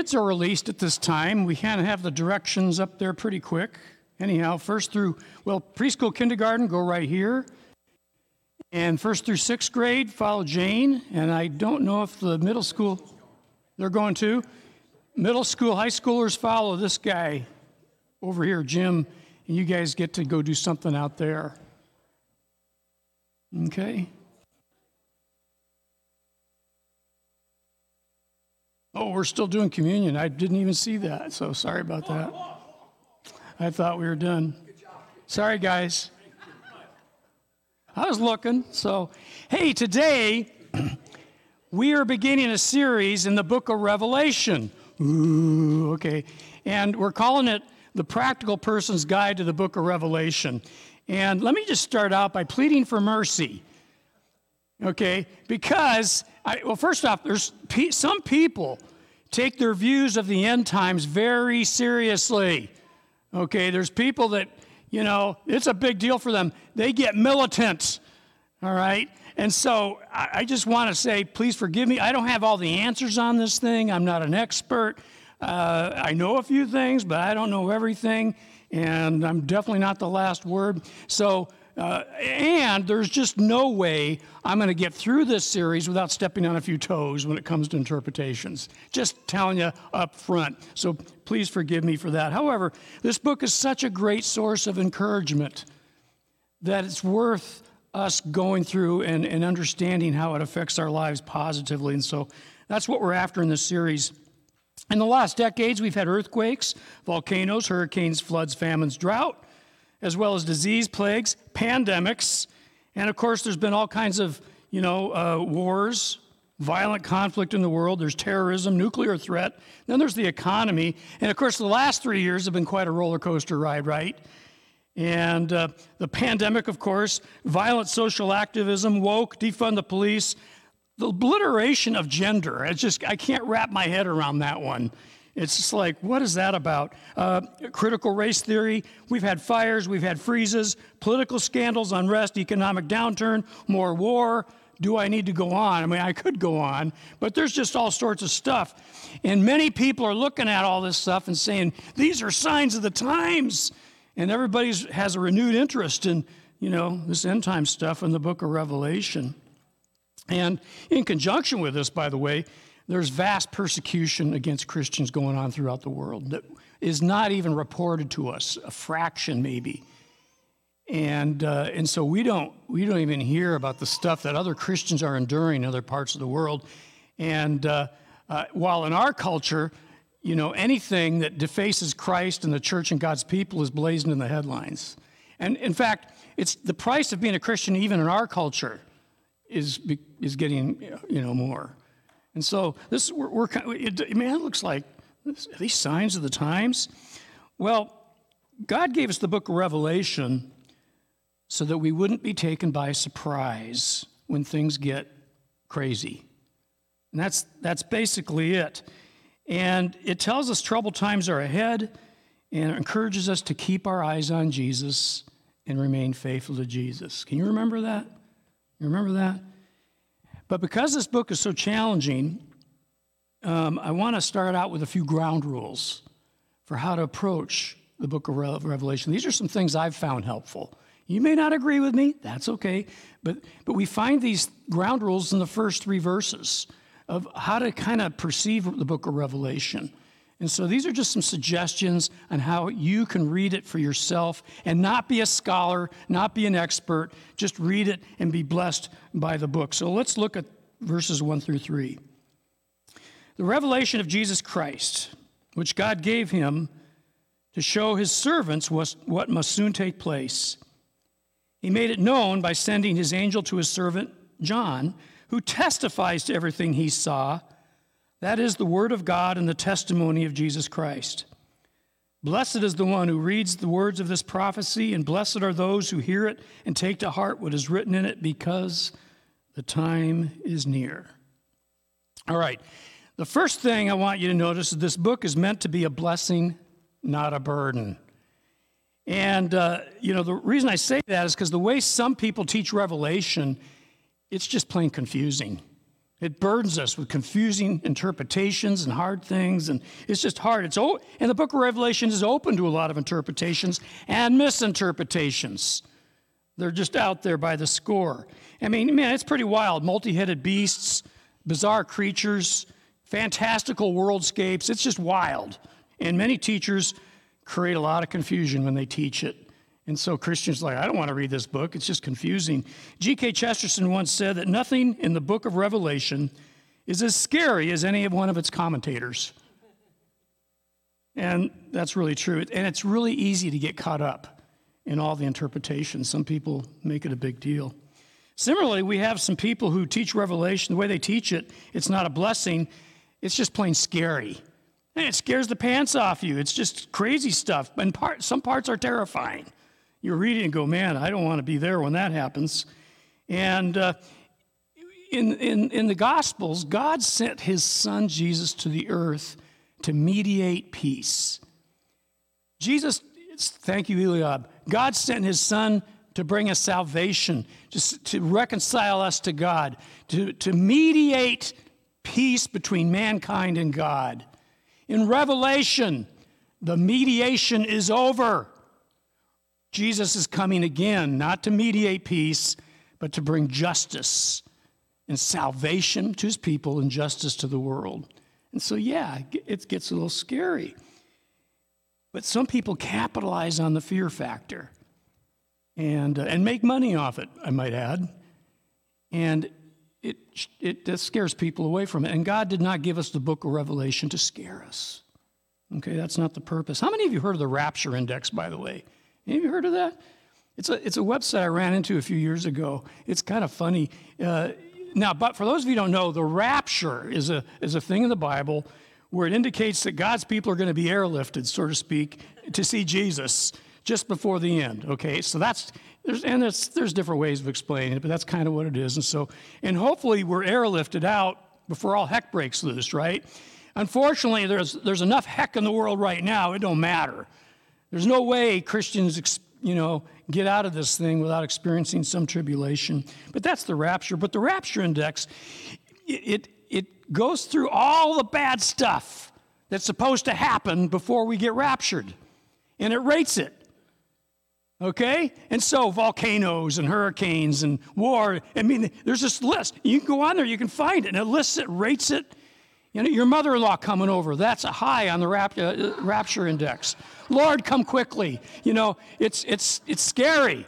kids are released at this time. We kind of have the directions up there pretty quick. Anyhow, first through, well, preschool, kindergarten, go right here. And first through sixth grade, follow Jane. And I don't know if the middle school, they're going to. Middle school, high schoolers follow this guy over here, Jim. And you guys get to go do something out there. Okay? Oh, we're still doing communion. I didn't even see that, so sorry about that. I thought we were done. Sorry, guys. I was looking. So, hey, today we are beginning a series in the book of Revelation. Ooh, okay. And we're calling it The Practical Person's Guide to the Book of Revelation. And let me just start out by pleading for mercy. Okay? Because, I, well, first off, there's pe- some people take their views of the end times very seriously. Okay? There's people that, you know, it's a big deal for them. They get militant. All right? And so I, I just want to say, please forgive me. I don't have all the answers on this thing. I'm not an expert. Uh, I know a few things, but I don't know everything and I'm definitely not the last word. So, uh, and there's just no way I'm going to get through this series without stepping on a few toes when it comes to interpretations. Just telling you up front. So please forgive me for that. However, this book is such a great source of encouragement that it's worth us going through and, and understanding how it affects our lives positively. And so that's what we're after in this series. In the last decades, we've had earthquakes, volcanoes, hurricanes, floods, famines, drought, as well as disease, plagues, pandemics, and of course, there's been all kinds of, you know, uh, wars, violent conflict in the world. There's terrorism, nuclear threat. Then there's the economy, and of course, the last three years have been quite a roller coaster ride, right? And uh, the pandemic, of course, violent social activism, woke, defund the police, the obliteration of gender. It's just, I can't wrap my head around that one. It's just like, what is that about? Uh, critical race theory. We've had fires, we've had freezes, political scandals, unrest, economic downturn, more war. Do I need to go on? I mean, I could go on, but there's just all sorts of stuff. And many people are looking at all this stuff and saying, these are signs of the times. And everybody has a renewed interest in, you know, this end time stuff in the book of Revelation. And in conjunction with this, by the way, there's vast persecution against Christians going on throughout the world that is not even reported to us, a fraction maybe. And, uh, and so we don't, we don't even hear about the stuff that other Christians are enduring in other parts of the world. And uh, uh, while in our culture, you know, anything that defaces Christ and the church and God's people is blazoned in the headlines. And in fact, it's the price of being a Christian, even in our culture, is, is getting, you know, more. And so this, we're, we're it, man, it looks like these signs of the times. Well, God gave us the book of Revelation so that we wouldn't be taken by surprise when things get crazy. And that's, that's basically it. And it tells us troubled times are ahead and encourages us to keep our eyes on Jesus and remain faithful to Jesus. Can you remember that? You remember that? But because this book is so challenging, um, I want to start out with a few ground rules for how to approach the book of Revelation. These are some things I've found helpful. You may not agree with me, that's okay. But, but we find these ground rules in the first three verses of how to kind of perceive the book of Revelation. And so these are just some suggestions on how you can read it for yourself and not be a scholar, not be an expert, just read it and be blessed by the book. So let's look at verses 1 through 3. The revelation of Jesus Christ, which God gave him to show his servants what must soon take place. He made it known by sending his angel to his servant John, who testifies to everything he saw that is the word of God and the testimony of Jesus Christ. Blessed is the one who reads the words of this prophecy, and blessed are those who hear it and take to heart what is written in it, because the time is near. All right. The first thing I want you to notice is this book is meant to be a blessing, not a burden. And, uh, you know, the reason I say that is because the way some people teach Revelation, it's just plain confusing. It burdens us with confusing interpretations and hard things, and it's just hard. It's o- and the book of Revelation is open to a lot of interpretations and misinterpretations. They're just out there by the score. I mean, man, it's pretty wild. Multi-headed beasts, bizarre creatures, fantastical worldscapes. It's just wild. And many teachers create a lot of confusion when they teach it. And so Christians like, I don't want to read this book. It's just confusing. G.K. Chesterton once said that nothing in the book of Revelation is as scary as any of one of its commentators. And that's really true. And it's really easy to get caught up in all the interpretations. Some people make it a big deal. Similarly, we have some people who teach Revelation, the way they teach it, it's not a blessing, it's just plain scary. And it scares the pants off you. It's just crazy stuff. And part, some parts are terrifying you read it and go, man, I don't want to be there when that happens. And uh, in, in, in the Gospels, God sent his son Jesus to the earth to mediate peace. Jesus, thank you, Eliab. God sent his son to bring us salvation, just to reconcile us to God, to, to mediate peace between mankind and God. In Revelation, the mediation is over. Jesus is coming again, not to mediate peace, but to bring justice and salvation to his people and justice to the world. And so, yeah, it gets a little scary. But some people capitalize on the fear factor and, uh, and make money off it, I might add. And it, it, it scares people away from it. And God did not give us the book of Revelation to scare us. Okay, that's not the purpose. How many of you heard of the Rapture Index, by the way? Have you heard of that? It's a, it's a website I ran into a few years ago. It's kind of funny. Uh, now, but for those of you who don't know, the rapture is a, is a thing in the Bible where it indicates that God's people are going to be airlifted, so to speak, to see Jesus just before the end. Okay, so that's there's and there's, there's different ways of explaining it, but that's kind of what it is. And so, and hopefully we're airlifted out before all heck breaks loose, right? Unfortunately, there's there's enough heck in the world right now; it don't matter. There's no way Christians, you know, get out of this thing without experiencing some tribulation. But that's the rapture. But the rapture index, it, it, it goes through all the bad stuff that's supposed to happen before we get raptured, and it rates it. Okay? And so volcanoes and hurricanes and war, I mean, there's this list. You can go on there, you can find it, and it lists it, rates it. You know, your mother in law coming over, that's a high on the rap, uh, rapture index. Lord, come quickly. You know, it's, it's, it's scary.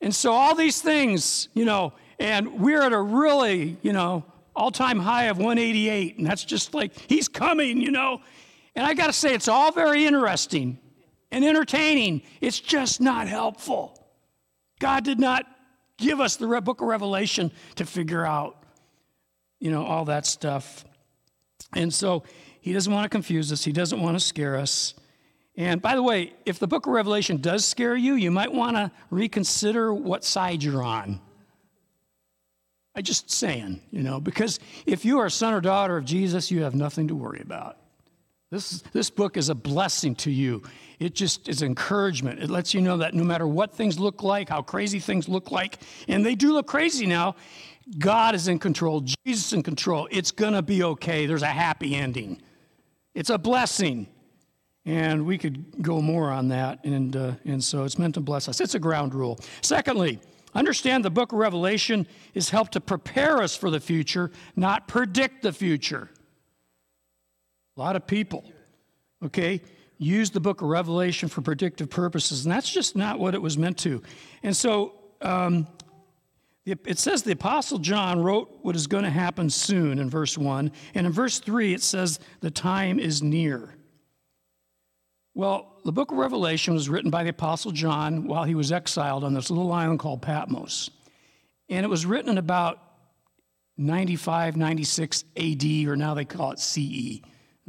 And so all these things, you know, and we're at a really, you know, all time high of 188. And that's just like, he's coming, you know. And I got to say, it's all very interesting and entertaining. It's just not helpful. God did not give us the book of Revelation to figure out, you know, all that stuff. And so he doesn't want to confuse us, he doesn't want to scare us. And by the way, if the book of Revelation does scare you, you might want to reconsider what side you're on. I'm just saying, you know, because if you are a son or daughter of Jesus, you have nothing to worry about. This, this book is a blessing to you. It just is encouragement. It lets you know that no matter what things look like, how crazy things look like, and they do look crazy now, God is in control, Jesus is in control. It's going to be okay. There's a happy ending. It's a blessing. And we could go more on that. And, uh, and so it's meant to bless us. It's a ground rule. Secondly, understand the book of Revelation is helped to prepare us for the future, not predict the future. A lot of people, okay, use the book of Revelation for predictive purposes, and that's just not what it was meant to. And so um, it says the Apostle John wrote what is going to happen soon in verse 1. And in verse 3, it says the time is near. Well, the book of Revelation was written by the Apostle John while he was exiled on this little island called Patmos. And it was written in about 95, 96 AD, or now they call it CE.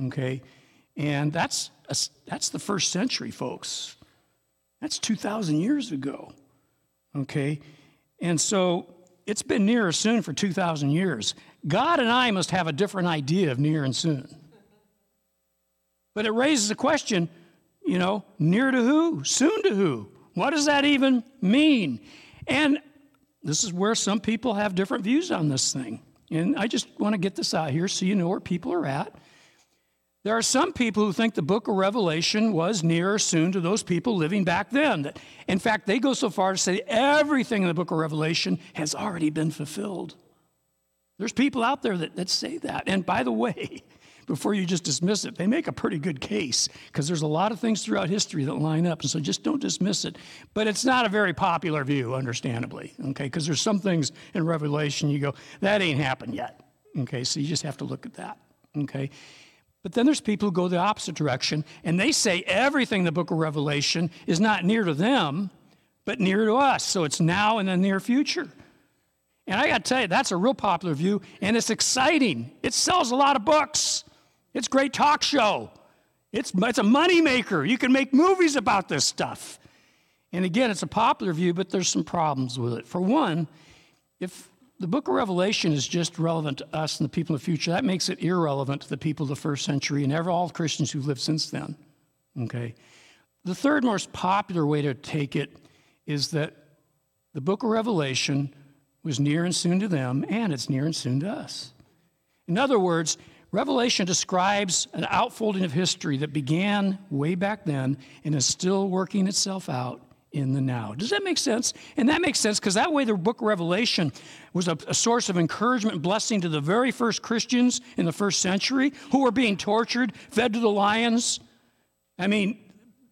Okay? And that's, a, that's the first century, folks. That's 2,000 years ago. Okay? And so it's been near or soon for 2,000 years. God and I must have a different idea of near and soon. But it raises a question you know, near to who? Soon to who? What does that even mean? And this is where some people have different views on this thing. And I just want to get this out here so you know where people are at. There are some people who think the book of Revelation was near or soon to those people living back then. In fact, they go so far to say everything in the book of Revelation has already been fulfilled. There's people out there that, that say that. And by the way, before you just dismiss it, they make a pretty good case because there's a lot of things throughout history that line up. And so just don't dismiss it. But it's not a very popular view, understandably, okay? Because there's some things in Revelation you go, that ain't happened yet, okay? So you just have to look at that, okay? But then there's people who go the opposite direction and they say everything in the book of Revelation is not near to them, but near to us. So it's now in the near future. And I got to tell you, that's a real popular view and it's exciting. It sells a lot of books, it's great talk show, it's, it's a moneymaker. You can make movies about this stuff. And again, it's a popular view, but there's some problems with it. For one, if the book of Revelation is just relevant to us and the people of the future. That makes it irrelevant to the people of the first century and ever all Christians who've lived since then. Okay. The third most popular way to take it is that the book of Revelation was near and soon to them, and it's near and soon to us. In other words, Revelation describes an outfolding of history that began way back then and is still working itself out in the now. Does that make sense? And that makes sense because that way the book of Revelation was a, a, source of encouragement and blessing to the very first Christians in the first century who were being tortured, fed to the lions. I mean,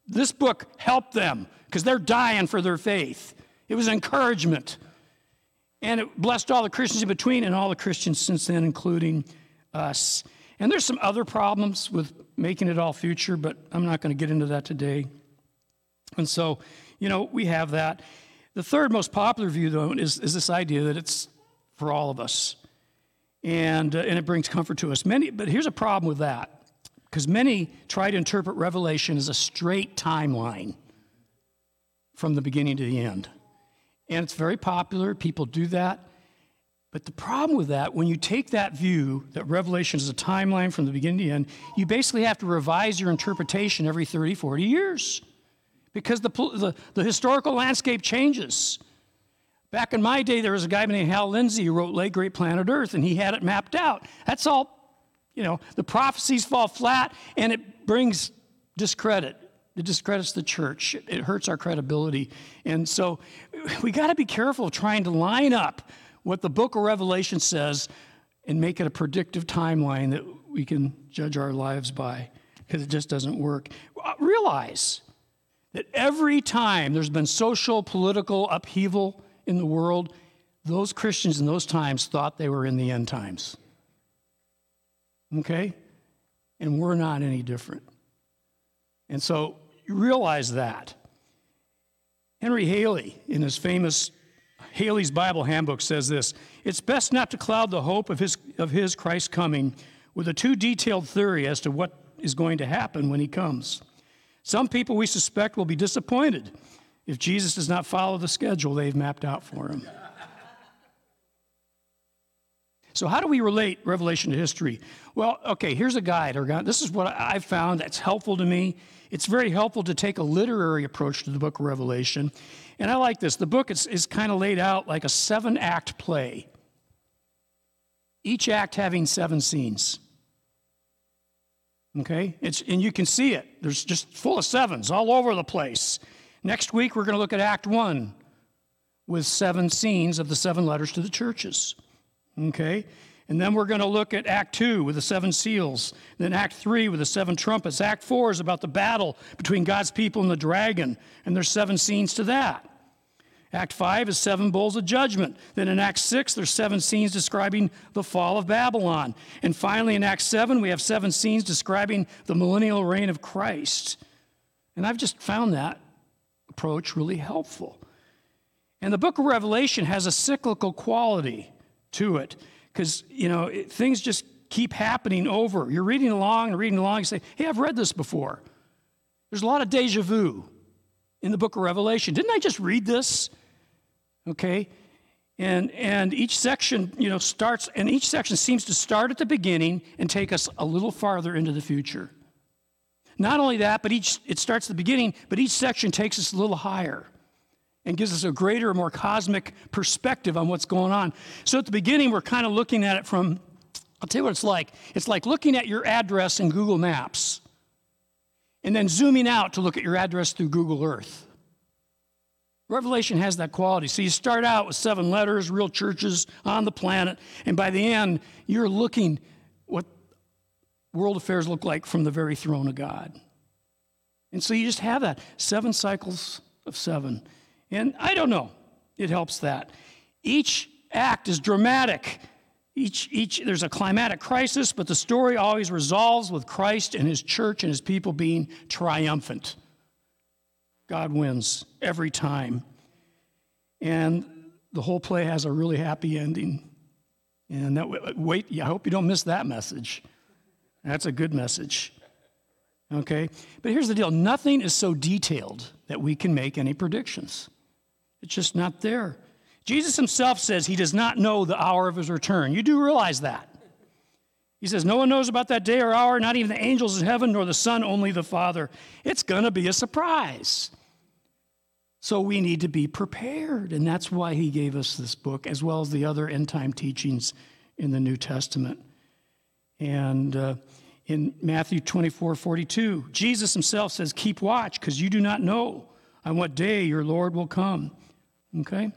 this book helped them because they're dying for their faith. It was encouragement. And it blessed all the Christians in between and all the Christians since then, including us. And there's some other problems with making it all future, but I'm not going to get into that today. And so, you know, we have that. The third most popular view, though, is, is this idea that it's for all of us. And, uh, and it brings comfort to us. Many, but here's a problem with that, because many try to interpret Revelation as a straight timeline from the beginning to the end. And it's very popular, people do that. But the problem with that, when you take that view that Revelation is a timeline from the beginning to the end, you basically have to revise your interpretation every 30, 40 years because the, the, the, historical landscape changes. Back in my day, there was a guy named Hal Lindsey who wrote Late Great Planet Earth, and he had it mapped out. That's all, you know, the prophecies fall flat, and it brings discredit. It discredits the church. It hurts our credibility. And so we got to be careful trying to line up what the book of Revelation says and make it a predictive timeline that we can judge our lives by because it just doesn't work. Uh, realize that every time there's been social, political upheaval in the world, those Christians in those times thought they were in the end times. Okay? And we're not any different. And so you realize that. Henry Halley, in his famous Halley's Bible Handbook, says this It's best not to cloud the hope of his, of his Christ coming with a too detailed theory as to what is going to happen when he comes. Some people we suspect will be disappointed if Jesus does not follow the schedule they've mapped out for him. So, how do we relate Revelation to history? Well, okay, here's a guide. This is what I've found that's helpful to me. It's very helpful to take a literary approach to the book of Revelation. And I like this. The book is, is kind of laid out like a seven act play, each act having seven scenes. Okay? It's, and you can see it. There's just full of sevens all over the place. Next week, we're going to look at Act 1 with seven scenes of the seven letters to the churches. Okay? And then we're going to look at Act 2 with the seven seals. Then Act 3 with the seven trumpets. Act 4 is about the battle between God's people and the dragon. And there's seven scenes to that. Act 5 is seven bowls of judgment. Then in Act 6, there's seven scenes describing the fall of Babylon. And finally, in Act 7, we have seven scenes describing the millennial reign of Christ. And I've just found that approach really helpful. And the book of Revelation has a cyclical quality to it because, you know, it, things just keep happening over. You're reading along and reading along, you say, hey, I've read this before. There's a lot of deja vu in the book of Revelation. Didn't I just read this? Okay? And, and each section, you know, starts, and each section seems to start at the beginning and take us a little farther into the future. Not only that, but each, it starts at the beginning, but each section takes us a little higher. and gives us a greater, more cosmic perspective on what's going on. So at the beginning, we're kind of looking at it from, I'll tell you what it's like. It's like looking at your address in Google Maps and then zooming out to look at your address through Google Earth. Revelation has that quality. So you start out with seven letters, real churches on the planet, and by the end, you're looking what world affairs look like from the very throne of God. And so you just have that seven cycles of seven. And I don't know, it helps that. Each act is dramatic. Each, each, there's a climatic crisis, but the story always resolves with Christ and his church and his people being triumphant. God wins every time. And the whole play has a really happy ending. And that, wait, I hope you don't miss that message. That's a good message. Okay? But here's the deal nothing is so detailed that we can make any predictions, it's just not there. Jesus himself says he does not know the hour of his return. You do realize that. He says, No one knows about that day or hour, not even the angels in heaven, nor the Son, only the Father. It's going to be a surprise. So we need to be prepared. And that's why he gave us this book, as well as the other end time teachings in the New Testament. And uh, in Matthew 24 42, Jesus himself says, Keep watch, because you do not know on what day your Lord will come. Okay?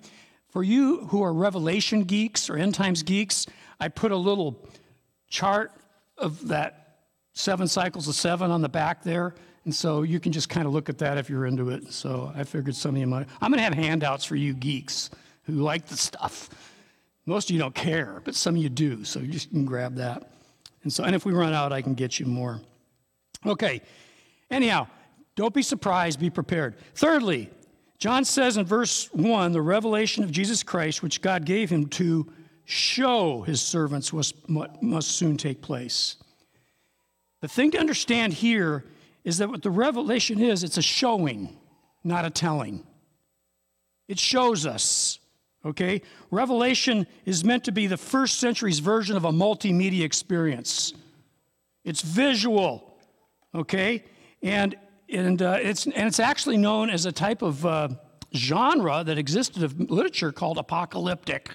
For you who are revelation geeks or end times geeks, I put a little chart of that seven cycles of seven on the back there. And so you can just kind of look at that if you're into it. So I figured some of you might. I'm going to have handouts for you geeks who like the stuff. Most of you don't care, but some of you do. So you just can grab that. And so, and if we run out, I can get you more. Okay. Anyhow, don't be surprised, be prepared. Thirdly, John says in verse 1 the revelation of Jesus Christ, which God gave him to show his servants was, must soon take place. The thing to understand here is that what the revelation is, it's a showing, not a telling. It shows us, okay? Revelation is meant to be the first century's version of a multimedia experience. It's visual, okay? And, and, uh, it's, and it's actually known as a type of uh, genre that existed of literature called apocalyptic.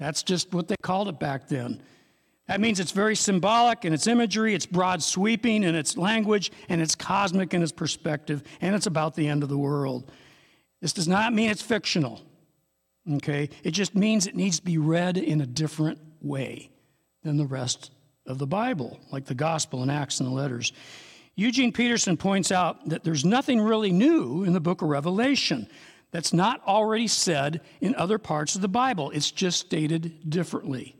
That's just what they called it back then. That means it's very symbolic in its imagery, it's broad sweeping in its language, and it's cosmic in its perspective, and it's about the end of the world. This does not mean it's fictional, okay? It just means it needs to be read in a different way than the rest of the Bible, like the gospel and Acts and the letters. Eugene Peterson points out that there's nothing really new in the book of Revelation that's not already said in other parts of the Bible. It's just stated differently.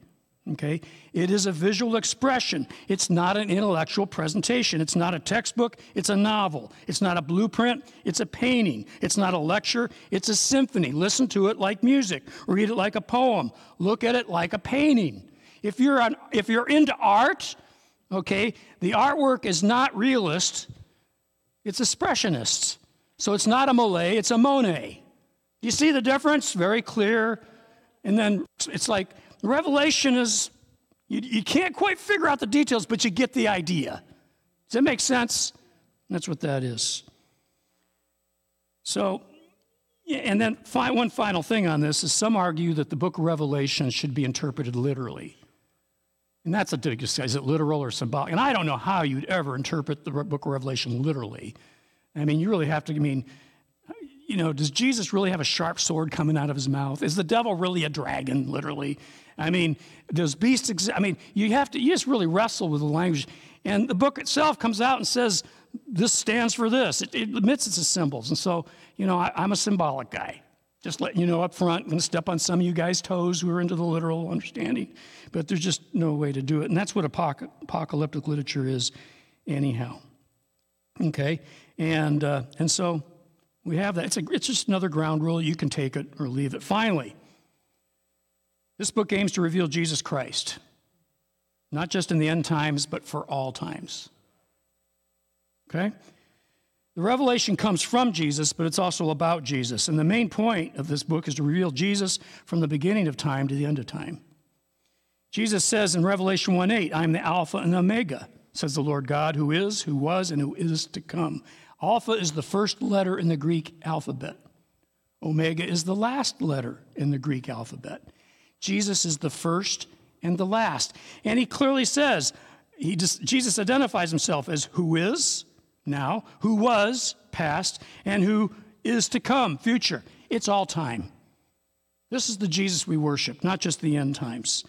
Okay? It is a visual expression. It's not an intellectual presentation. It's not a textbook. It's a novel. It's not a blueprint. It's a painting. It's not a lecture. It's a symphony. Listen to it like music. Read it like a poem. Look at it like a painting. If you're, on, if you're into art, okay, the artwork is not realist, it's expressionist. So it's not a Manet, it's a Monet. You see the difference? Very clear. And then it's like Revelation is, you, you can't quite figure out the details, but you get the idea. Does that make sense? That's what that is. So, and then one final thing on this is some argue that the book of Revelation should be interpreted literally. And that's a discussion. Is it literal or symbolic? And I don't know how you'd ever interpret the book of Revelation literally. I mean, you really have to, I mean, you know, does Jesus really have a sharp sword coming out of his mouth? Is the devil really a dragon, literally? I mean, does beasts exist? I mean, you have to, you just really wrestle with the language. And the book itself comes out and says, this stands for this. It, it admits it's a symbols. And so, you know, I, am a symbolic guy. Just letting you know up front, I'm going to step on some of you guys' toes who are into the literal understanding. But there's just no way to do it. And that's what apoc- apocalyptic literature is, anyhow. Okay? And, uh, and so, we have that. It's, a, it's just another ground rule. You can take it or leave it. Finally, this book aims to reveal Jesus Christ, not just in the end times, but for all times. Okay? The revelation comes from Jesus, but it's also about Jesus. And the main point of this book is to reveal Jesus from the beginning of time to the end of time. Jesus says in Revelation 1 8, I am the Alpha and the Omega, says the Lord God, who is, who was, and who is to come. Alpha is the first letter in the Greek alphabet. Omega is the last letter in the Greek alphabet. Jesus is the first and the last. And he clearly says, he just, Jesus identifies himself as who is now, who was past, and who is to come, future. It's all time. This is the Jesus we worship, not just the end times.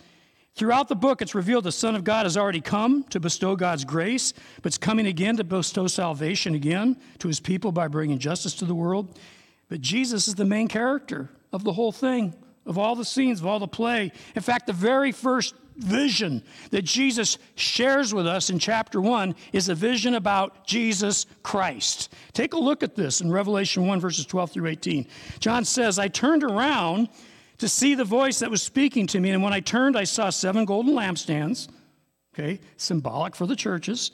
Throughout the book, it's revealed the Son of God has already come to bestow God's grace, but it's coming again to bestow salvation again to his people by bringing justice to the world. But Jesus is the main character of the whole thing, of all the scenes, of all the play. In fact, the very first vision that Jesus shares with us in chapter 1 is a vision about Jesus Christ. Take a look at this in Revelation 1, verses 12 through 18. John says, I turned around to see the voice that was speaking to me, and when I turned, I saw seven golden lampstands, okay, symbolic for the churches.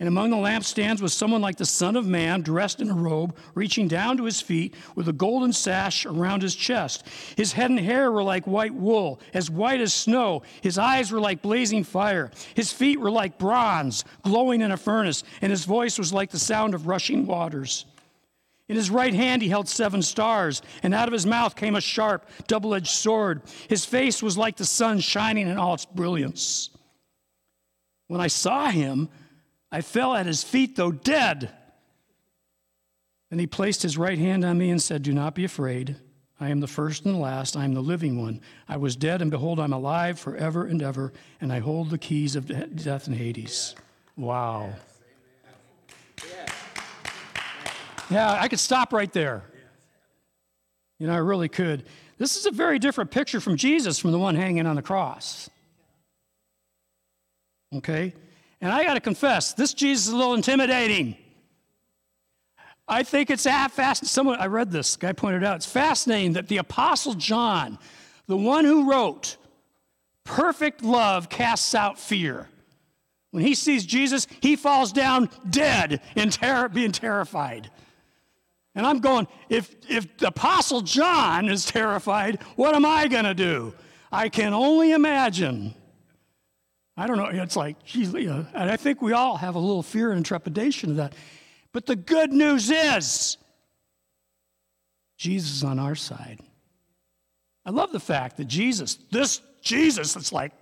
And among the lampstands was someone like the Son of Man, dressed in a robe, reaching down to his feet, with a golden sash around his chest. His head and hair were like white wool, as white as snow. His eyes were like blazing fire. His feet were like bronze, glowing in a furnace, and his voice was like the sound of rushing waters. In his right hand he held seven stars, and out of his mouth came a sharp, double edged sword. His face was like the sun shining in all its brilliance. When I saw him, I fell at his feet, though dead. Then he placed his right hand on me and said, Do not be afraid. I am the first and the last. I am the living one. I was dead, and behold, I'm alive forever and ever, and I hold the keys of death and Hades. Wow. Yeah, I could stop right there. You know, I really could. This is a very different picture from Jesus from the one hanging on the cross. Okay? And I got to confess, this Jesus is a little intimidating. I think it's fascinating. Someone, I read this, guy pointed out, it's fascinating that the Apostle John, the one who wrote, Perfect love casts out fear. When he sees Jesus, he falls down dead in terror, being terrified. And I'm going, if, if the Apostle John is terrified, what am I going to do? I can only imagine I don't know. It's like, geez, and I think we all have a little fear and trepidation of that. But the good news is, Jesus is on our side. I love the fact that Jesus, this Jesus, it's like,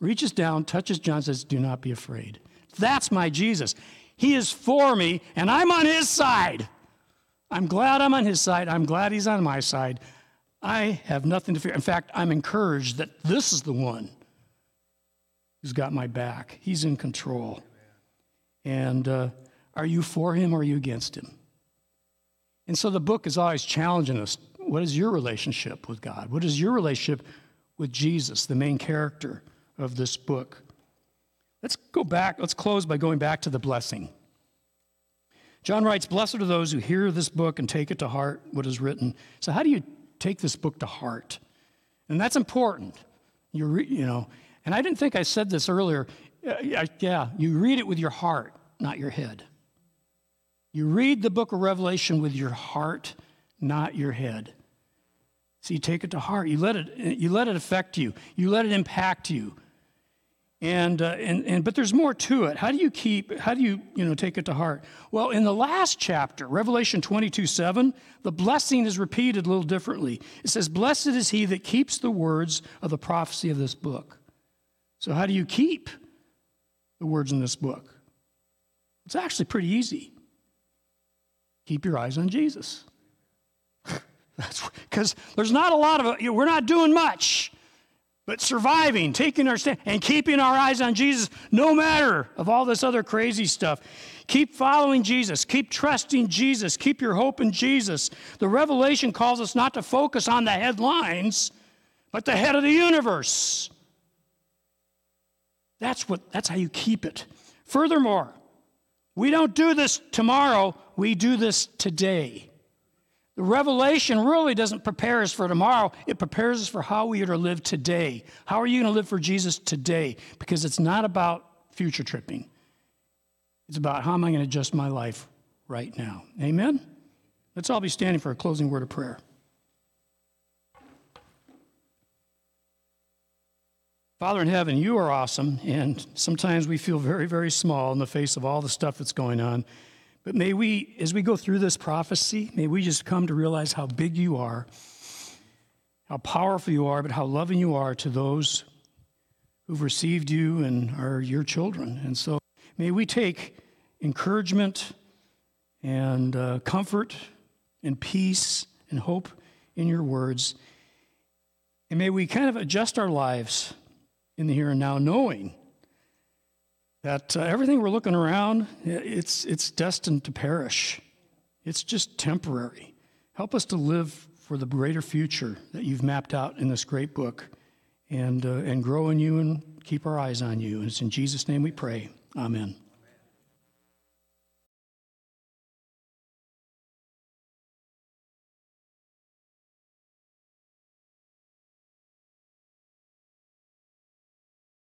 reaches down, touches John, says, Do not be afraid. That's my Jesus. He is for me, and I'm on his side. I'm glad I'm on his side. I'm glad he's on my side. I have nothing to fear. In fact, I'm encouraged that this is the one who's got my back. He's in control. And uh, are you for him or are you against him? And so the book is always challenging us. What is your relationship with God? What is your relationship with Jesus, the main character of this book? Let's go back. Let's close by going back to the blessing. John writes, Blessed are those who hear this book and take it to heart, what is written. So, how do you take this book to heart? And that's important. You, re, you know, and I didn't think I said this earlier. Yeah, you read it with your heart, not your head. You read the book of Revelation with your heart, not your head. So you take it to heart. You let it, you let it affect you. You let it impact you. And, uh, and, and, but there's more to it. How do you keep, how do you, you know, take it to heart? Well, in the last chapter, Revelation 22 7, the blessing is repeated a little differently. It says, Blessed is he that keeps the words of the prophecy of this book. So, how do you keep the words in this book? It's actually pretty easy. Keep your eyes on Jesus. That's because there's not a lot of you know, we're not doing much, but surviving, taking our stand, and keeping our eyes on Jesus, no matter of all this other crazy stuff. Keep following Jesus. Keep trusting Jesus. Keep your hope in Jesus. The revelation calls us not to focus on the headlines, but the head of the universe. That's, what, that's how you keep it. Furthermore, we don't do this tomorrow, we do this today. The revelation really doesn't prepare us for tomorrow, it prepares us for how we are to live today. How are you going to live for Jesus today? Because it's not about future tripping, it's about how am I going to adjust my life right now. Amen? Let's all be standing for a closing word of prayer. Father in heaven, you are awesome, and sometimes we feel very, very small in the face of all the stuff that's going on. But may we, as we go through this prophecy, may we just come to realize how big you are, how powerful you are, but how loving you are to those who've received you and are your children. And so may we take encouragement and uh, comfort and peace and hope in your words. And may we kind of adjust our lives in the here and now, knowing that uh, everything we're looking around, it's, it's destined to perish. It's just temporary. Help us to live for the greater future that you've mapped out in this great book and, uh, and grow in you and keep our eyes on you. And it's in Jesus' name we pray. Amen.